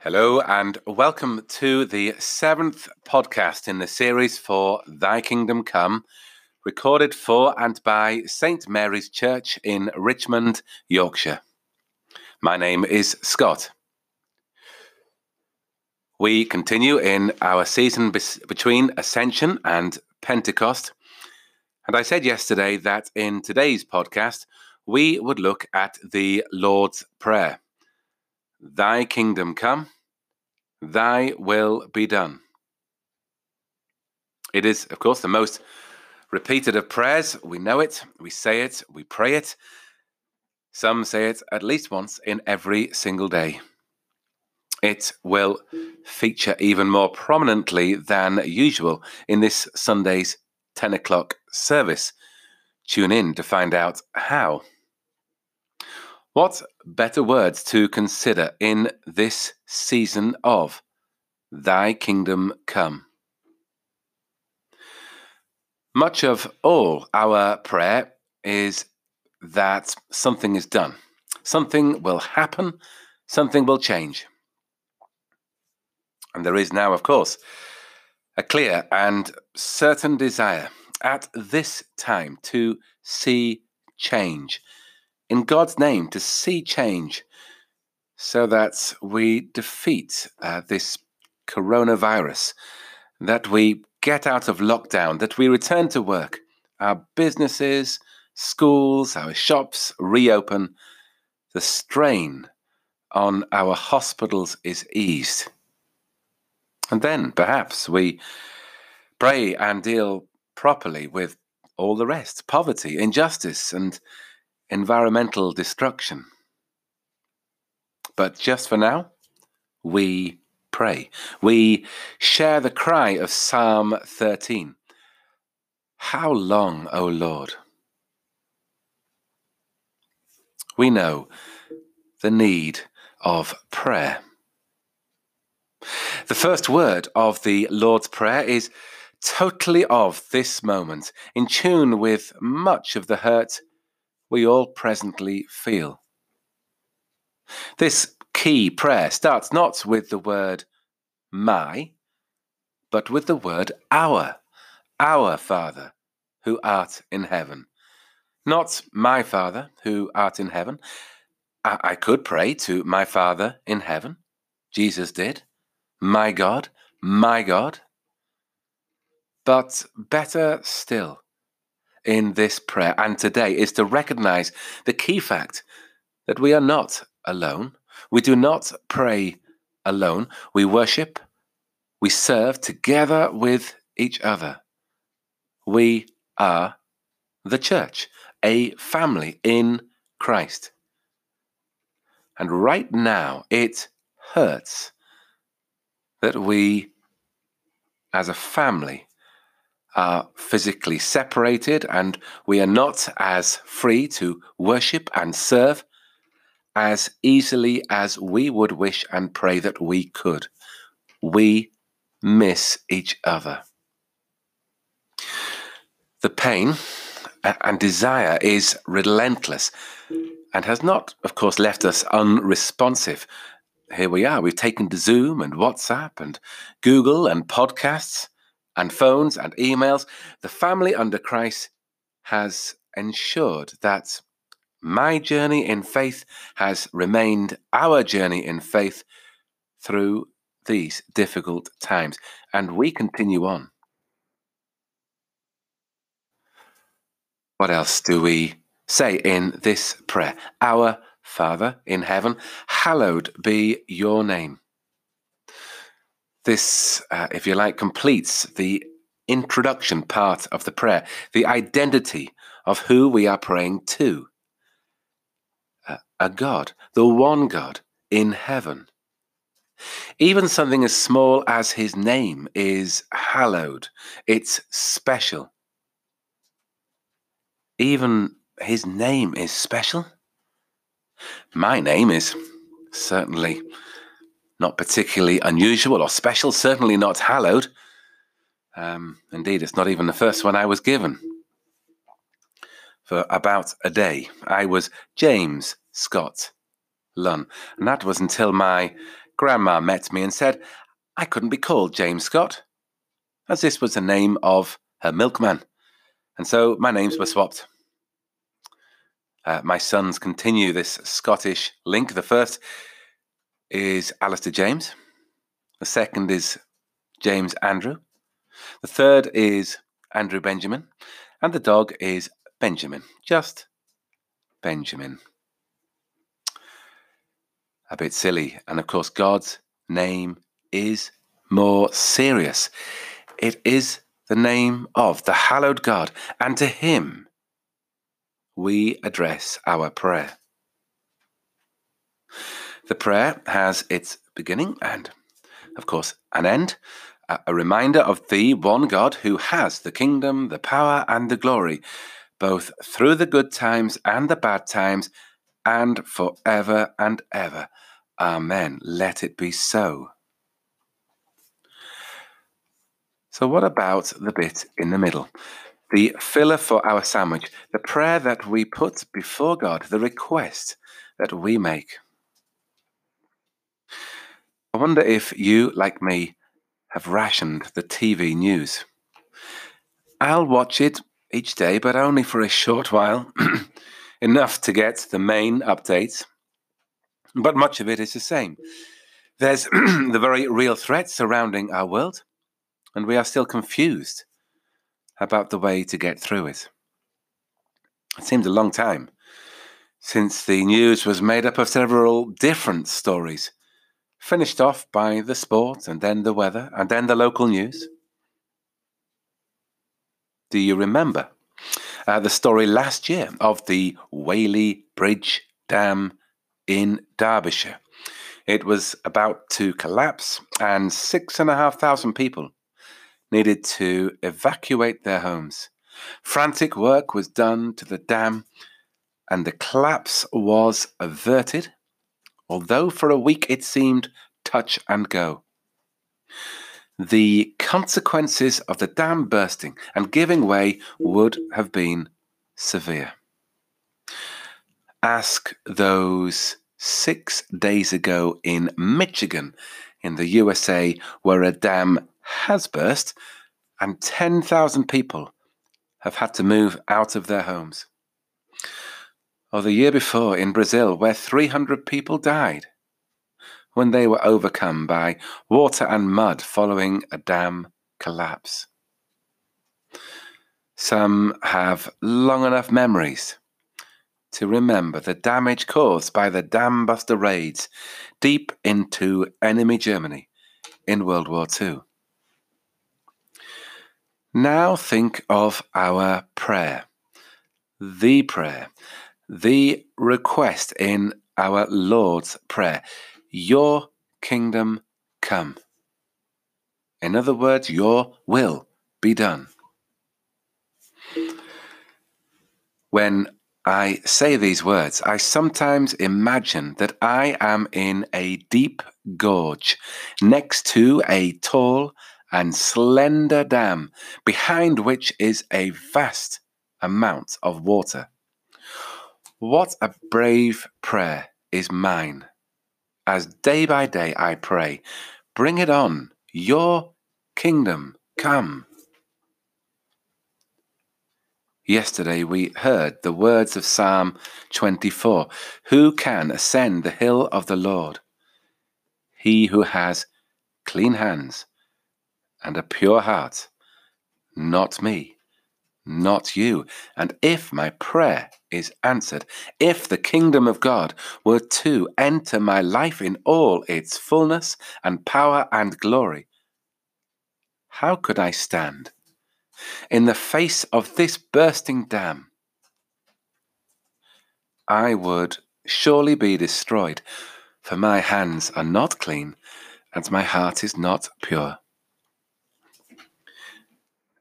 Hello, and welcome to the seventh podcast in the series for Thy Kingdom Come, recorded for and by St. Mary's Church in Richmond, Yorkshire. My name is Scott. We continue in our season between Ascension and Pentecost. And I said yesterday that in today's podcast, we would look at the Lord's Prayer Thy kingdom come Thy will be done. It is, of course, the most repeated of prayers. We know it, we say it, we pray it. Some say it at least once in every single day. It will feature even more prominently than usual in this Sunday's 10 o'clock service. Tune in to find out how. What better words to consider in this season of Thy Kingdom Come? Much of all our prayer is that something is done, something will happen, something will change. And there is now, of course, a clear and certain desire at this time to see change in God's name to see change so that we defeat uh, this coronavirus, that we get out of lockdown, that we return to work, our businesses, schools, our shops reopen, the strain on our hospitals is eased. And then perhaps we pray and deal properly with all the rest poverty, injustice, and environmental destruction. But just for now, we pray. We share the cry of Psalm 13 How long, O Lord? We know the need of prayer. The first word of the Lord's Prayer is totally of this moment, in tune with much of the hurt we all presently feel. This key prayer starts not with the word my, but with the word our, our Father, who art in heaven. Not my Father, who art in heaven. I, I could pray to my Father in heaven. Jesus did. My God, my God. But better still, in this prayer and today is to recognize the key fact that we are not alone. We do not pray alone. We worship, we serve together with each other. We are the church, a family in Christ. And right now, it hurts that we, as a family, are physically separated and we are not as free to worship and serve as easily as we would wish and pray that we could. We miss each other. The pain uh, and desire is relentless and has not, of course, left us unresponsive. Here we are. We've taken to Zoom and WhatsApp and Google and podcasts and phones and emails, the family under Christ has ensured that my journey in faith has remained our journey in faith through these difficult times. And we continue on. What else do we say in this prayer? Our Father in heaven, hallowed be your name. This, uh, if you like, completes the introduction part of the prayer, the identity of who we are praying to. Uh, a God, the one God in heaven. Even something as small as his name is hallowed, it's special. Even his name is special. My name is certainly not particularly unusual or special, certainly not hallowed. Um, indeed, it's not even the first one I was given. For about a day, I was James Scott Lunn, and that was until my Grandma met me and said I couldn't be called James Scott, as this was the name of her milkman, and so my names were swapped. Uh, my sons continue this Scottish link. The first is Alistair James. The second is James Andrew. The third is Andrew Benjamin. And the dog is Benjamin. Just Benjamin. A bit silly. And of course, God's name is more serious. It is the name of the hallowed God, and to him we address our prayer. The prayer has its beginning and, of course, an end, a reminder of the one God who has the kingdom, the power, and the glory, both through the good times and the bad times, and forever and ever. Amen. Let it be so. So, what about the bit in the middle? the filler for our sandwich, the prayer that we put before God, the request that we make. I wonder if you, like me, have rationed the TV news. I'll watch it each day, but only for a short while, enough to get the main updates. But much of it is the same. There's the very real threat surrounding our world, and we are still confused about the way to get through it. It seems a long time since the news was made up of several different stories, finished off by the sport and then the weather and then the local news. Do you remember uh, the story last year of the Whaley Bridge Dam in Derbyshire? It was about to collapse, and six and a half thousand people needed to evacuate their homes. Frantic work was done to the dam, and the collapse was averted, although for a week it seemed touch and go. The consequences of the dam bursting and giving way would have been severe. Ask those six days ago in Michigan, in the USA, where a dam has burst, and 10,000 people have had to move out of their homes. Or the year before in Brazil, where 300 people died when they were overcome by water and mud following a dam collapse. Some have long enough memories to remember the damage caused by the dam buster raids deep into enemy Germany in World War II. Now think of our prayer, the prayer, the request in our Lord's Prayer Your kingdom come. In other words, your will be done. When I say these words, I sometimes imagine that I am in a deep gorge next to a tall and slender dam, behind which is a vast amount of water. What a brave prayer is mine, as day by day I pray, Bring it on, your kingdom come. Yesterday we heard the words of Psalm 24 Who can ascend the hill of the Lord? He who has clean hands and a pure heart. Not me, not you. And if my prayer is answered, if the kingdom of God were to enter my life in all its fullness and power and glory, how could I stand in the face of this bursting dam? I would surely be destroyed, for my hands are not clean and my heart is not pure.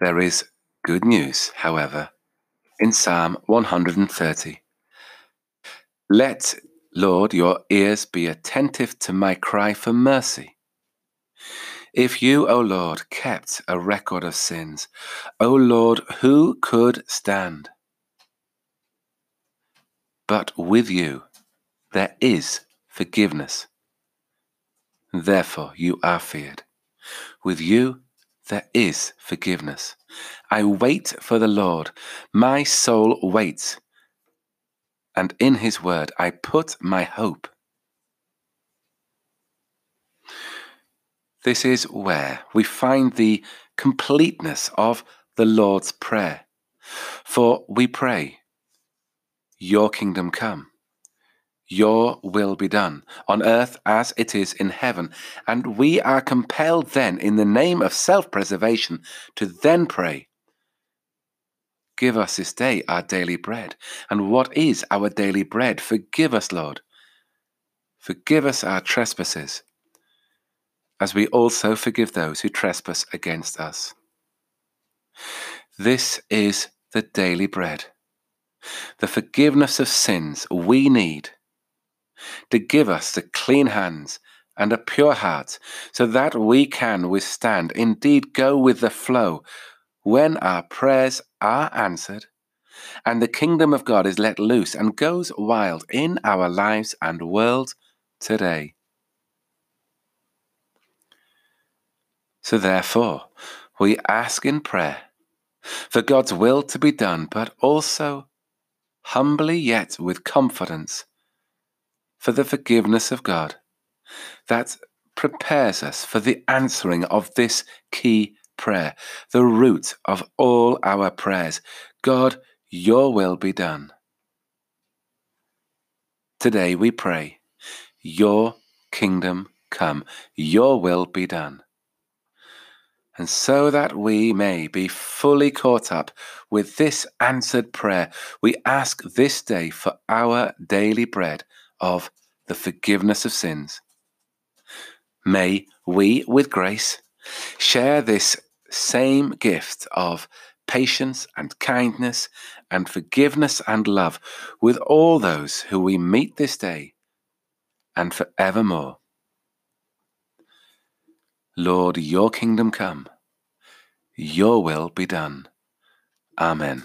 There is good news, however, in Psalm 130. Let, Lord, your ears be attentive to my cry for mercy. If you, O Lord, kept a record of sins, O Lord, who could stand? But with you there is forgiveness. Therefore you are feared. With you there is forgiveness. I wait for the Lord. My soul waits. And in his word I put my hope. This is where we find the completeness of the Lord's Prayer. For we pray, Your kingdom come. Your will be done on earth as it is in heaven. And we are compelled then, in the name of self preservation, to then pray, Give us this day our daily bread. And what is our daily bread? Forgive us, Lord. Forgive us our trespasses, as we also forgive those who trespass against us. This is the daily bread, the forgiveness of sins we need to give us the clean hands and a pure heart, so that we can withstand, indeed go with the flow, when our prayers are answered and the kingdom of God is let loose and goes wild in our lives and world today. So, therefore, we ask in prayer for God's will to be done, but also humbly yet with confidence for the forgiveness of God. That prepares us for the answering of this key prayer, the root of all our prayers. God, your will be done. Today we pray, Your kingdom come, Your will be done. And so that we may be fully caught up with this answered prayer, we ask this day for our daily bread of the forgiveness of sins. May we, with grace, share this same gift of patience and kindness and forgiveness and love with all those who we meet this day and forevermore. Lord, your kingdom come, your will be done. Amen.